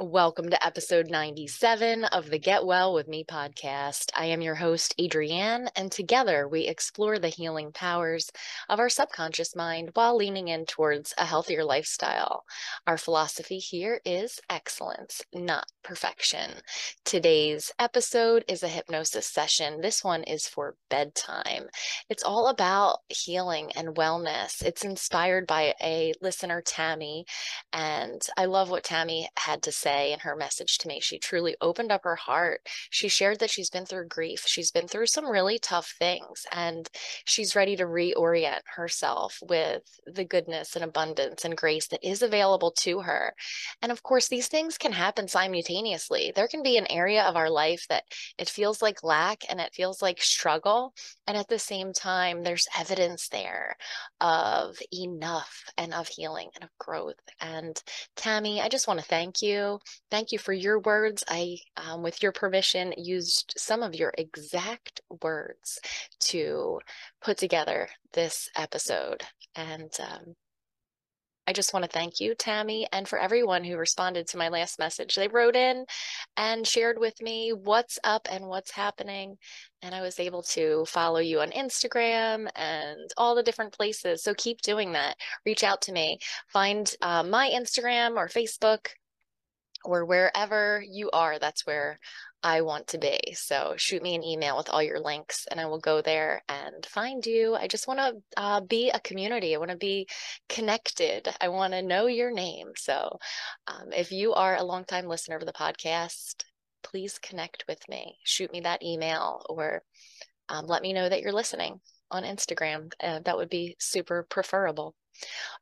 Welcome to episode 97 of the Get Well with Me podcast. I am your host, Adrienne, and together we explore the healing powers of our subconscious mind while leaning in towards a healthier lifestyle. Our philosophy here is excellence, not perfection. Today's episode is a hypnosis session. This one is for bedtime. It's all about healing and wellness. It's inspired by a listener, Tammy, and I love what Tammy had to say say in her message to me. She truly opened up her heart. She shared that she's been through grief. She's been through some really tough things, and she's ready to reorient herself with the goodness and abundance and grace that is available to her. And of course, these things can happen simultaneously. There can be an area of our life that it feels like lack and it feels like struggle. And at the same time, there's evidence there of enough and of healing and of growth. And Tammy, I just want to thank you Thank you for your words. I, um, with your permission, used some of your exact words to put together this episode. And um, I just want to thank you, Tammy, and for everyone who responded to my last message. They wrote in and shared with me what's up and what's happening. And I was able to follow you on Instagram and all the different places. So keep doing that. Reach out to me. Find uh, my Instagram or Facebook or wherever you are, that's where I want to be. So shoot me an email with all your links and I will go there and find you. I just want to uh, be a community. I want to be connected. I want to know your name. So um, if you are a longtime listener of the podcast, please connect with me. Shoot me that email or um, let me know that you're listening on Instagram. Uh, that would be super preferable.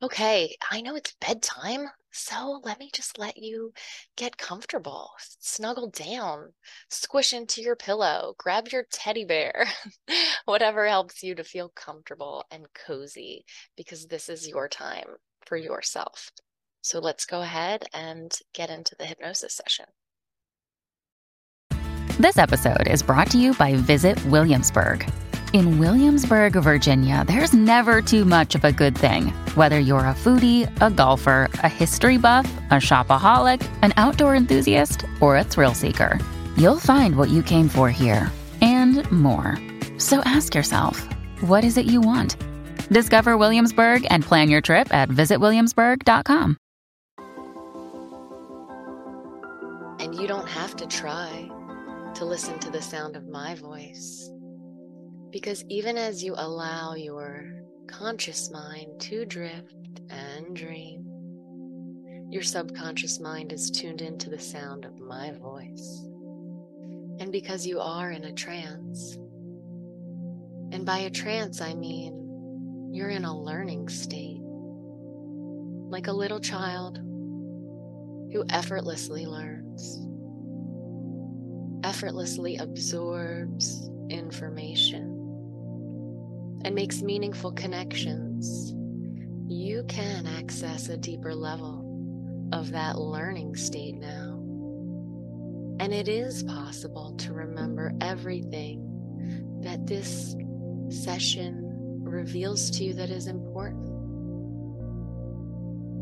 Okay, I know it's bedtime, so let me just let you get comfortable, snuggle down, squish into your pillow, grab your teddy bear, whatever helps you to feel comfortable and cozy, because this is your time for yourself. So let's go ahead and get into the hypnosis session. This episode is brought to you by Visit Williamsburg. In Williamsburg, Virginia, there's never too much of a good thing. Whether you're a foodie, a golfer, a history buff, a shopaholic, an outdoor enthusiast, or a thrill seeker, you'll find what you came for here and more. So ask yourself, what is it you want? Discover Williamsburg and plan your trip at visitwilliamsburg.com. And you don't have to try to listen to the sound of my voice. Because even as you allow your conscious mind to drift and dream, your subconscious mind is tuned into the sound of my voice. And because you are in a trance, and by a trance I mean you're in a learning state, like a little child who effortlessly learns, effortlessly absorbs information and makes meaningful connections, you can access a deeper level of that learning state now. And it is possible to remember everything that this session reveals to you that is important.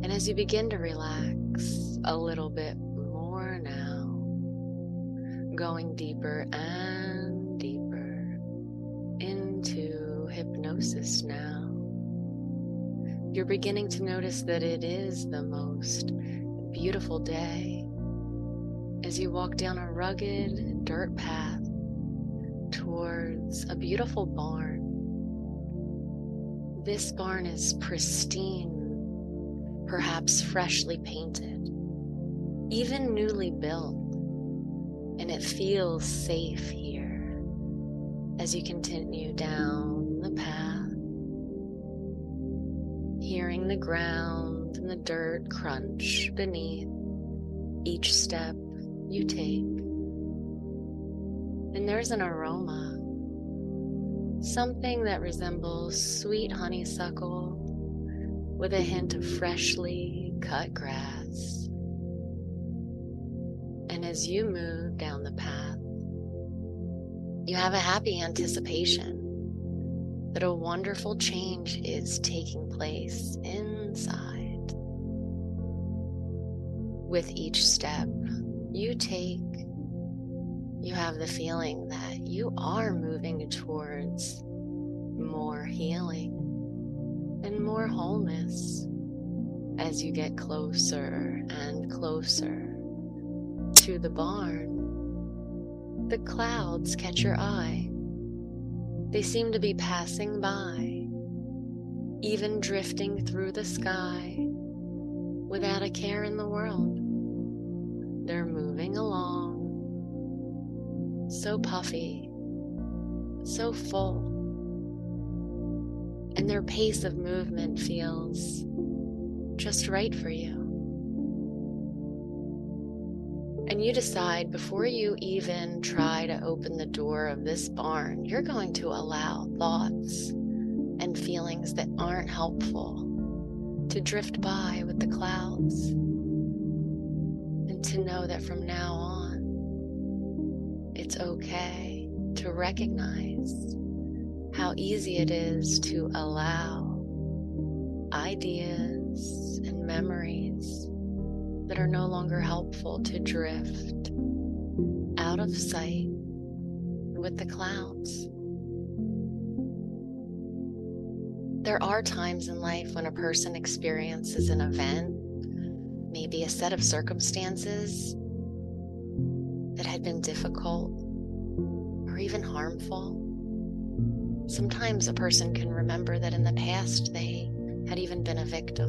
And as you begin to relax a little bit more now, going deeper and hypnosis now. You're beginning to notice that it is the most beautiful day as you walk down a rugged dirt path towards a beautiful barn. This barn is pristine, perhaps freshly painted, even newly built, and it feels safe here as you continue down the path, the ground and the dirt crunch beneath each step you take. And there's an aroma, something that resembles sweet honeysuckle with a hint of freshly cut grass. And as you move down the path, you have a happy anticipation that a wonderful change is taking place inside. with each step you take, you have the feeling that you are moving towards more healing and more wholeness as you get closer and closer to the barn. The clouds catch your eye. They seem to be passing by, even drifting through the sky without a care in the world. They're moving along, so puffy, so full, and their pace of movement feels just right for you. And you decide before you even try to open the door of this barn, you're going to allow thoughts and feelings that aren't helpful to drift by with the clouds and to know that from now on, it's okay to recognize how easy it is to allow ideas and memories that are no longer helpful to drift out of sight with the clouds. There are times in life when a person experiences an event, maybe a set of circumstances that had been difficult or even harmful. Sometimes a person can remember that in the past they had even been a victim.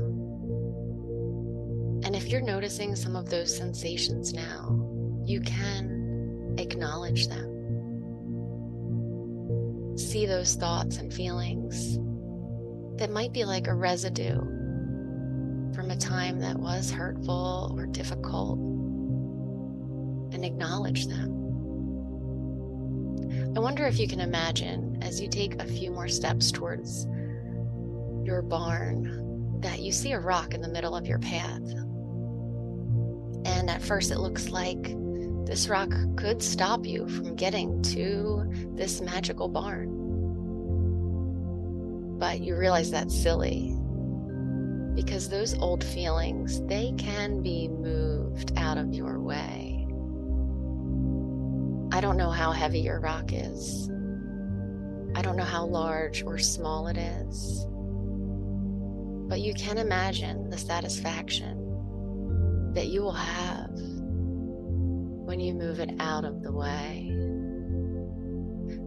And if you're noticing some of those sensations now, you can acknowledge them. See those thoughts and feelings that might be like a residue from a time that was hurtful or difficult and acknowledge them. I wonder if you can imagine as you take a few more steps towards your barn that you see a rock in the middle of your path. And at first, it looks like this rock could stop you from getting to this magical barn but you realize that's silly. Because those old feelings they can be moved out of your way. I don't know how heavy your rock is. I don't know how large or small it is. But you can imagine the satisfaction that you will have when you move it out of the way.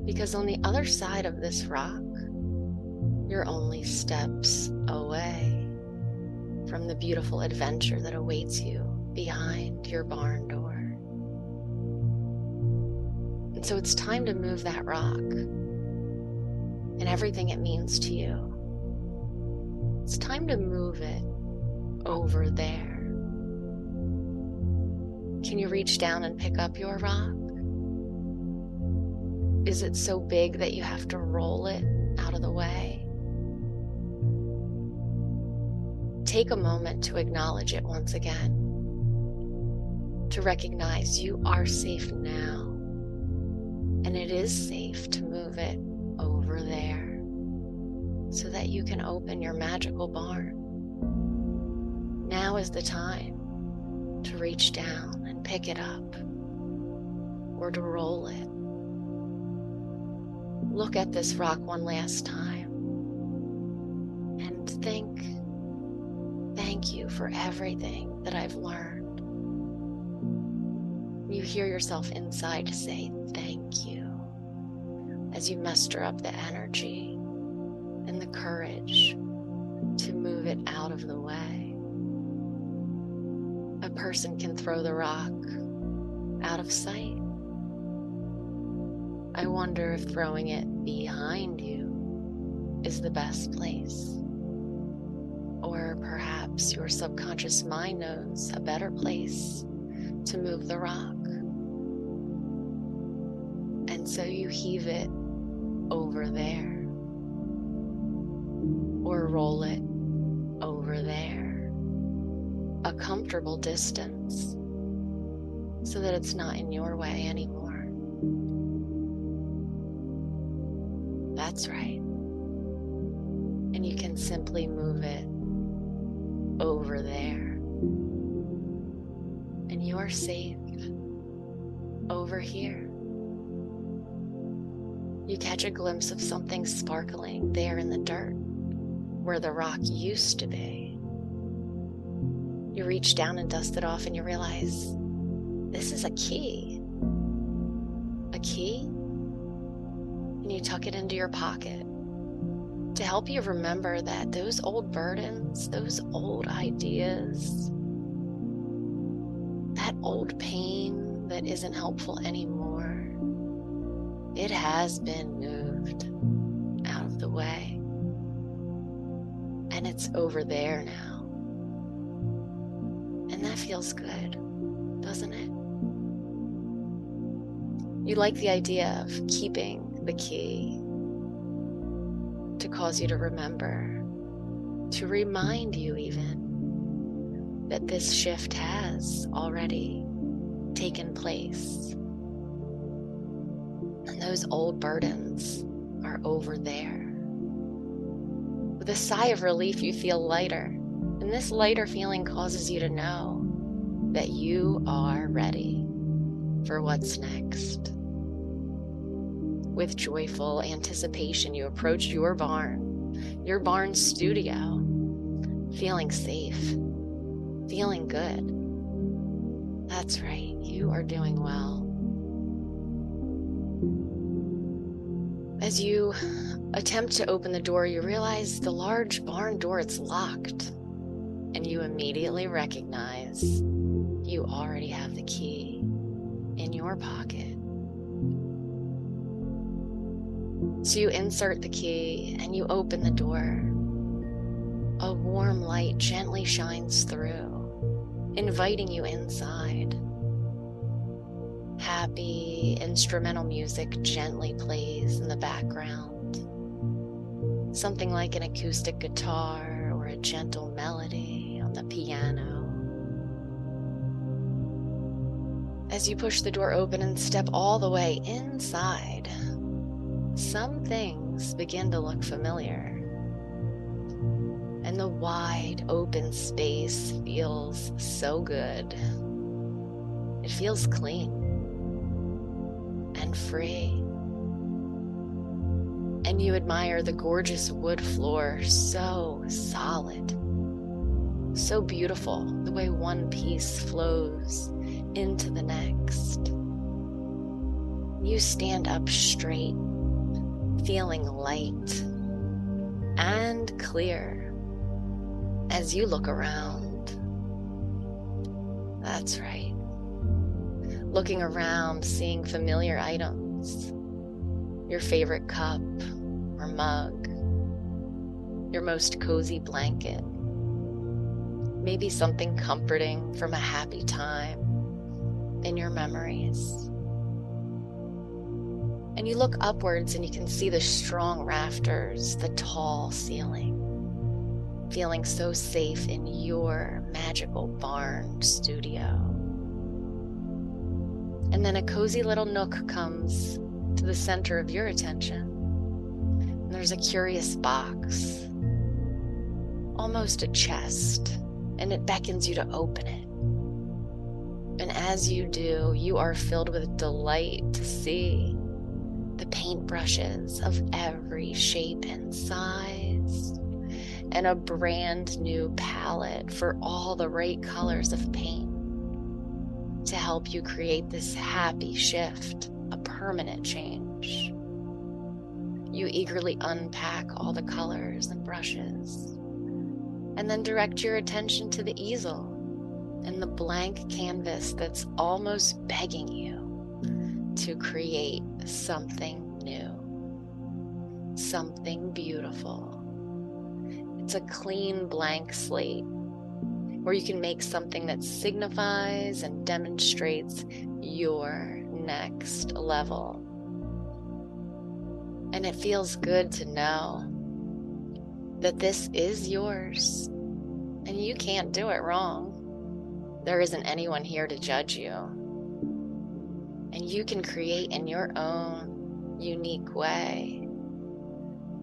Because on the other side of this rock you're only steps away from the beautiful adventure that awaits you behind your barn door. And so it's time to move that rock and everything it means to you. It's time to move it over there. Can you reach down and pick up your rock? Is it so big that you have to roll it out of the way? Take a moment to acknowledge it once again, to recognize you are safe now, and it is safe to move it over there so that you can open your magical barn. Now is the time to reach down and pick it up or to roll it. Look at this rock one last time for everything that I've learned. You hear yourself inside say thank you as you muster up the energy and the courage to move it out of the way. A person can throw the rock out of sight. I wonder if throwing it behind you is the best place. Or perhaps your subconscious mind knows a better place to move the rock. And so you heave it over there or roll it over there, a comfortable distance so that it's not in your way anymore. That's right. And you can simply move it over there. And you are safe over here. You catch a glimpse of something sparkling there in the dirt where the rock used to be. You reach down and dust it off, and you realize this is a key. A key? And you tuck it into your pocket to help you remember that those old burdens, those old ideas, that old pain that isn't helpful anymore, it has been moved out of the way. And it's over there now. And that feels good, doesn't it? You like the idea of keeping the key to cause you to remember, to remind you even that this shift has already taken place. And those old burdens are over there. With a sigh of relief, you feel lighter. And this lighter feeling causes you to know that you are ready for what's next. With joyful anticipation, you approach your barn, your barn studio, feeling safe, feeling good. That's right, you are doing well. As you attempt to open the door, you realize the large barn door it's locked, and you immediately recognize you already have the key in your pocket. So you insert the key and you open the door. A warm light gently shines through, inviting you inside. Happy instrumental music gently plays in the background. Something like an acoustic guitar or a gentle melody on the piano. As you push the door open and step all the way inside, some things begin to look familiar. And the wide open space feels so good. It feels clean and free. And you admire the gorgeous wood floor, so solid, so beautiful, the way one piece flows into the next. You stand up straight feeling light and clear as you look around. That's right. Looking around, seeing familiar items, your favorite cup or mug, your most cozy blanket, maybe something comforting from a happy time in your memories. And you look upwards and you can see the strong rafters, the tall ceiling, feeling so safe in your magical barn studio. And then a cozy little nook comes to the center of your attention. And there's a curious box, almost a chest, and it beckons you to open it. And as you do, you are filled with delight to see the paintbrushes of every shape and size, and a brand new palette for all the right colors of paint to help you create this happy shift, a permanent change. You eagerly unpack all the colors and brushes, and then direct your attention to the easel and the blank canvas that's almost begging you to create something new, something beautiful. It's a clean blank slate where you can make something that signifies and demonstrates your next level. And it feels good to know that this is yours and you can't do it wrong. There isn't anyone here to judge you and you can create in your own unique way.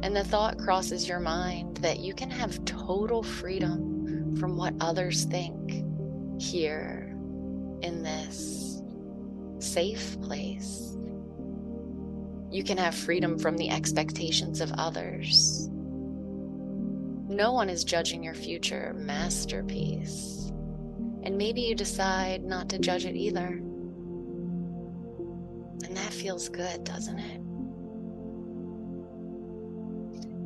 And the thought crosses your mind that you can have total freedom from what others think here in this safe place. You can have freedom from the expectations of others. No one is judging your future masterpiece. And maybe you decide not to judge it either. And that feels good, doesn't it?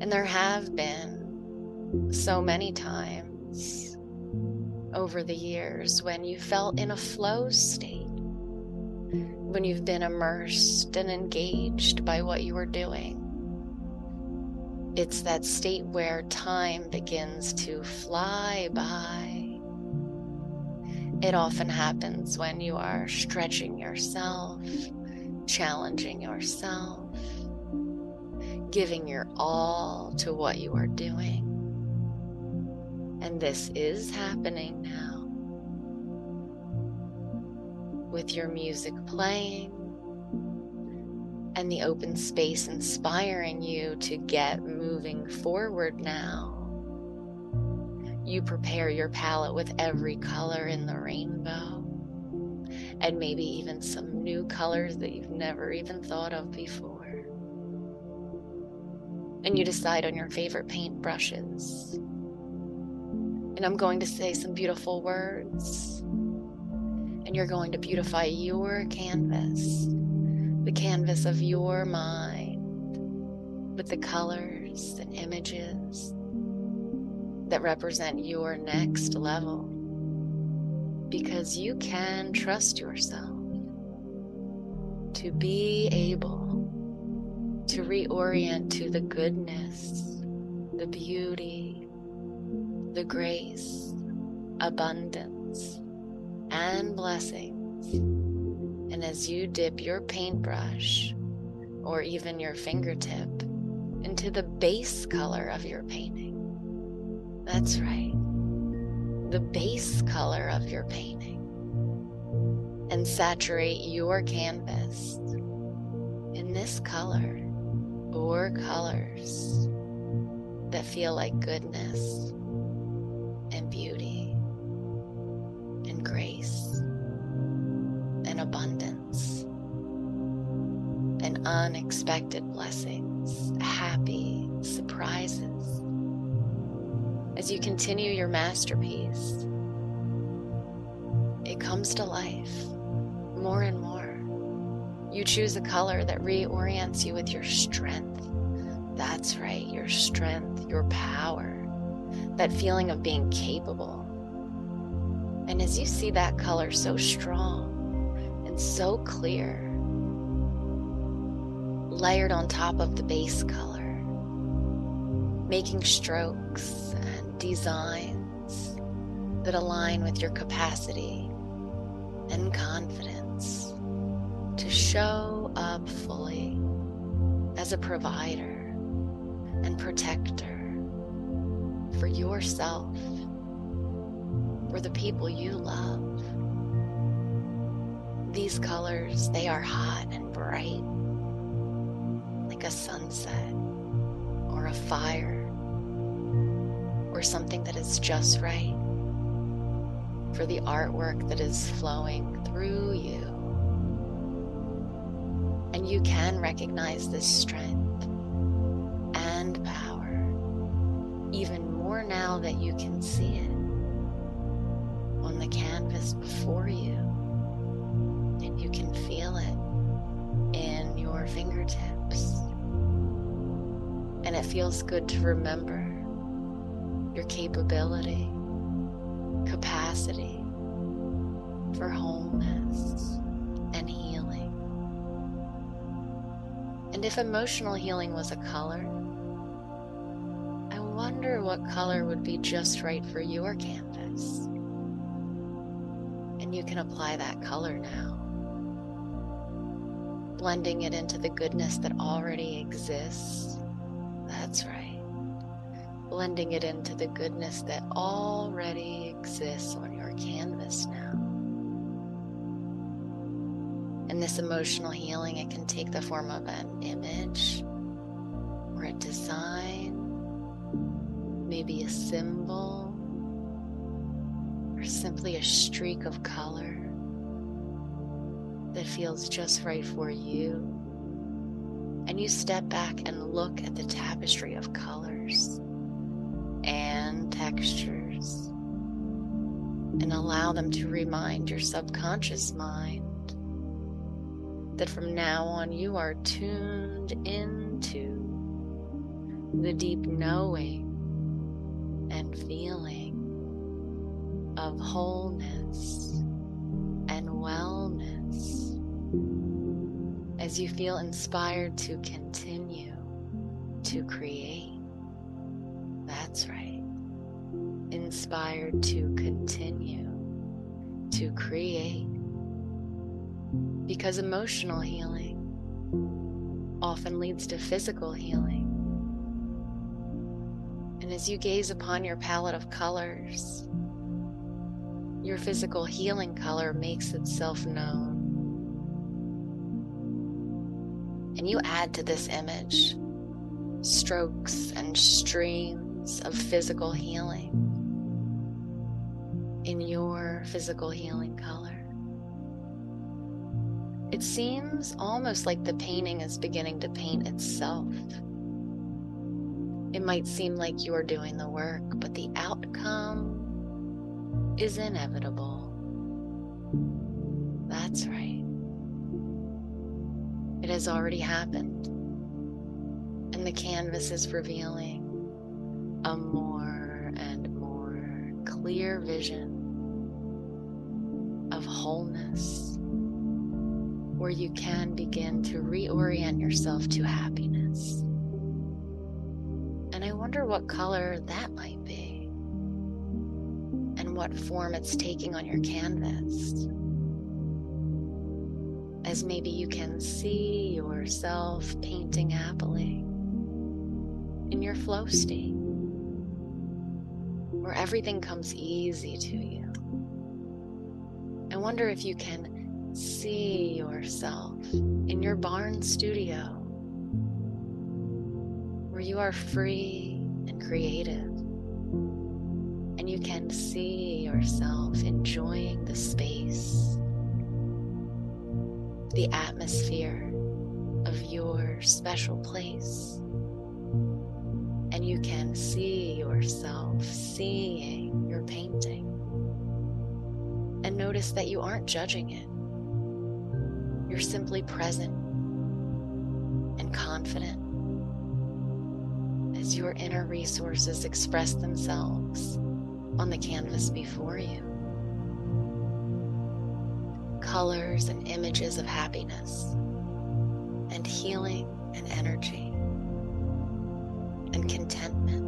And there have been so many times over the years when you felt in a flow state, when you've been immersed and engaged by what you were doing. It's that state where time begins to fly by. It often happens when you are stretching yourself, challenging yourself, giving your all to what you are doing. And this is happening now. With your music playing, and the open space inspiring you to get moving forward now. You prepare your palette with every color in the rainbow, and maybe even some new colors that you've never even thought of before. And you decide on your favorite paint brushes. And I'm going to say some beautiful words, and you're going to beautify your canvas the canvas of your mind with the colors and images that represent your next level because you can trust yourself to be able to reorient to the goodness, the beauty, the grace, abundance, and blessings. And as you dip your paintbrush or even your fingertip into the base color of your painting, that's right, the base color of your painting, and saturate your canvas in this color or colors that feel like goodness and beauty and grace and abundance and unexpected blessings, happy surprises. As you continue your masterpiece, it comes to life more and more. You choose a color that reorients you with your strength. That's right, your strength, your power, that feeling of being capable. And as you see that color so strong, and so clear, layered on top of the base color, making strokes and designs that align with your capacity and confidence to show up fully as a provider and protector for yourself, for the people you love these colors, they are hot and bright, like a sunset or a fire or something that is just right for the artwork that is flowing through you. You can recognize this strength and power even more now that you can see it on the canvas before you And you can feel it in your fingertips. And it feels good to remember your capability, capacity for wholeness And if emotional healing was a color, I wonder what color would be just right for your canvas. And you can apply that color now blending it into the goodness that already exists. That's right. Blending it into the goodness that already exists on your canvas now. And this emotional healing, it can take the form of an image or a design, maybe a symbol, or simply a streak of color that feels just right for you. And you step back and look at the tapestry of colors and textures and allow them to remind your subconscious mind that from now on you are tuned into the deep knowing and feeling of wholeness and wellness as you feel inspired to continue to create. That's right. Inspired to continue to create. Because emotional healing often leads to physical healing. And as you gaze upon your palette of colors, your physical healing color makes itself known. And you add to this image strokes and streams of physical healing in your physical healing color. It seems almost like the painting is beginning to paint itself. It might seem like you are doing the work, but the outcome is inevitable. That's right. It has already happened. And the canvas is revealing a more and more clear vision of wholeness where you can begin to reorient yourself to happiness And I wonder what color that might be and what form it's taking on your canvas. As maybe you can see yourself painting happily in your flow state, where everything comes easy to you. I wonder if you can see yourself in your barn studio where you are free and creative. And you can see yourself enjoying the space, the atmosphere of your special place. And you can see yourself seeing your painting. And notice that you aren't judging it. You're simply present and confident as your inner resources express themselves on the canvas before you. Colors and images of happiness and healing and energy and contentment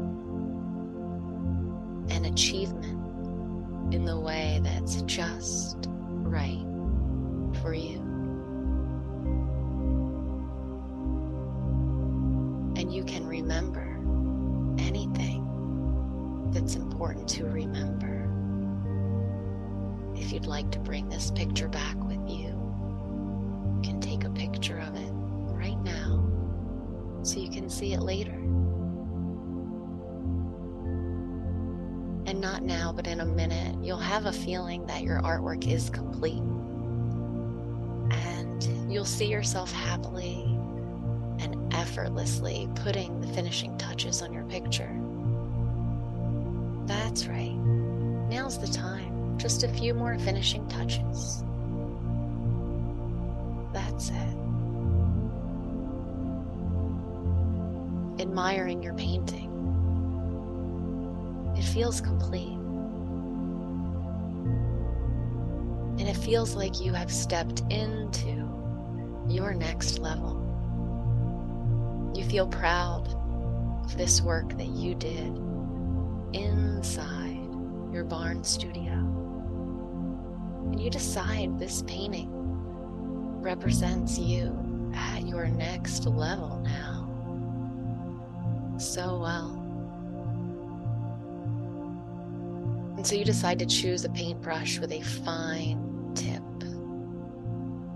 and achievement in the way that's just right see it later. And not now, but in a minute, you'll have a feeling that your artwork is complete. And you'll see yourself happily and effortlessly putting the finishing touches on your picture. That's right. Now's the time. Just a few more finishing touches. That's it. Admiring your painting. It feels complete. And it feels like you have stepped into your next level. You feel proud of this work that you did inside your barn studio. And you decide this painting represents you at your next level now. So well. And so you decide to choose a paintbrush with a fine tip.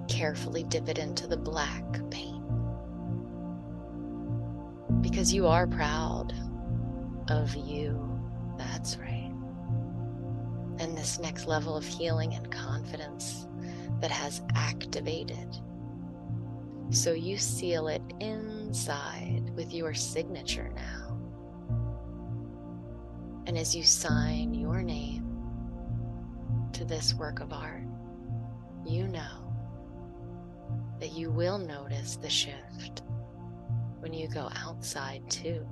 Carefully dip it into the black paint. Because you are proud of you. That's right. And this next level of healing and confidence that has activated. So you seal it inside with your signature now. And as you sign your name to this work of art, you know that you will notice the shift when you go outside too.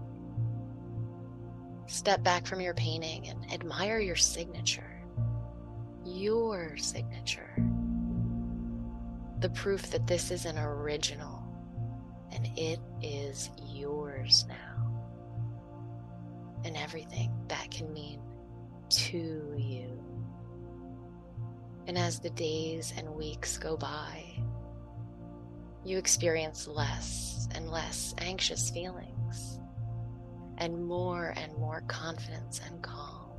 Step back from your painting and admire your signature. Your signature. The proof that this is an original and it is yours now. And everything that can mean to you. And as the days and weeks go by, you experience less and less anxious feelings and more and more confidence and calm.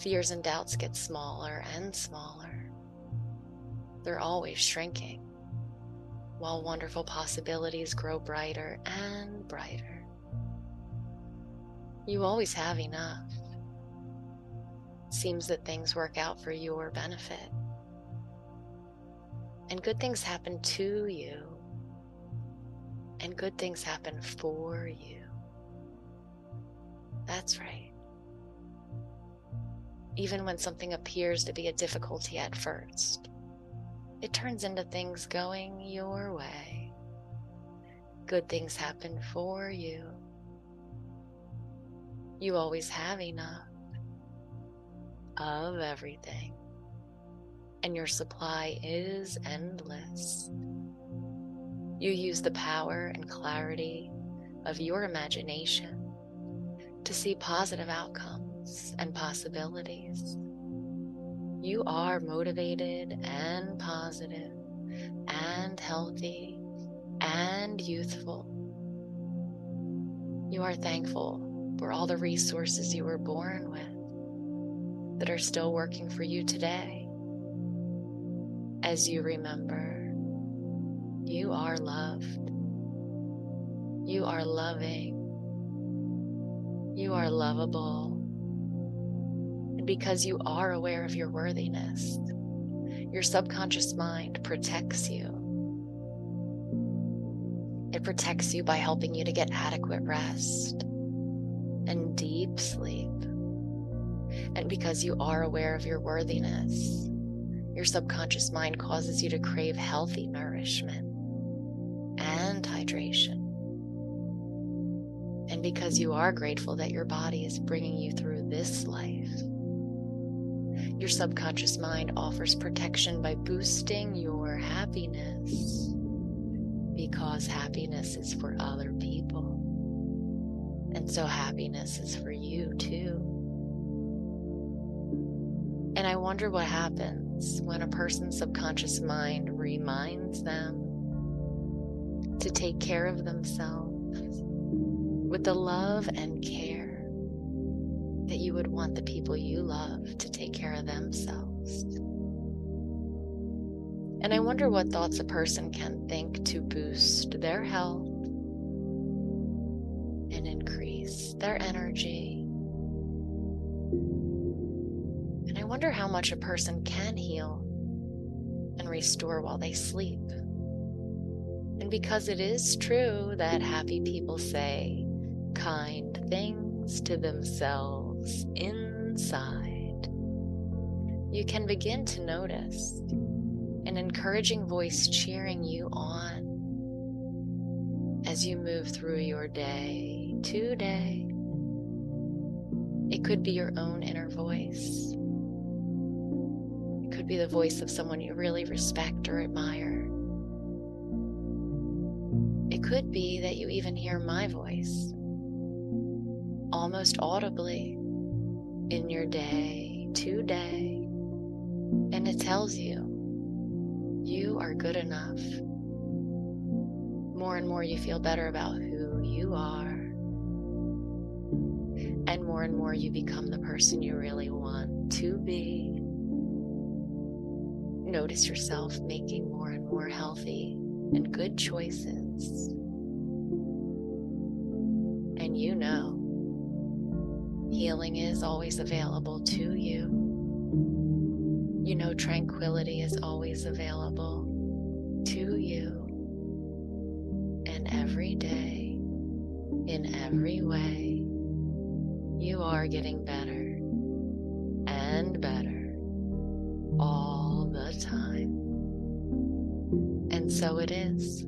Fears and doubts get smaller and smaller. They're always shrinking, while wonderful possibilities grow brighter and brighter. You always have enough. seems that things work out for your benefit and good things happen to you, and good things happen for you. That's right. Even when something appears to be a difficulty at first, it turns into things going your way. Good things happen for you. You always have enough of everything and your supply is endless. You use the power and clarity of your imagination to see positive outcomes and possibilities. You are motivated and positive and healthy and youthful. You are thankful for all the resources you were born with that are still working for you today as you remember you are loved, you are loving, you are lovable. Because you are aware of your worthiness, your subconscious mind protects you. It protects you by helping you to get adequate rest and deep sleep. And because you are aware of your worthiness, your subconscious mind causes you to crave healthy nourishment and hydration. And because you are grateful that your body is bringing you through this life, your subconscious mind offers protection by boosting your happiness because happiness is for other people. And so happiness is for you too. And I wonder what happens when a person's subconscious mind reminds them to take care of themselves with the love and care that you would want the people you love to take care of themselves. And I wonder what thoughts a person can think to boost their health and increase their energy And I wonder how much a person can heal and restore while they sleep. And because it is true that happy people say kind things to themselves inside, you can begin to notice an encouraging voice cheering you on as you move through your day today. It could be your own inner voice It could be the voice of someone you really respect or admire. It could be that you even hear my voice almost audibly in your day today, and it tells you you are good enough. More and more you feel better about who you are, and more and more you become the person you really want to be notice yourself making more and more healthy and good choices. And you know, healing is always available to you. You know, tranquility is always available to you. And every day, in every way, you are getting better and better all the time. And so it is.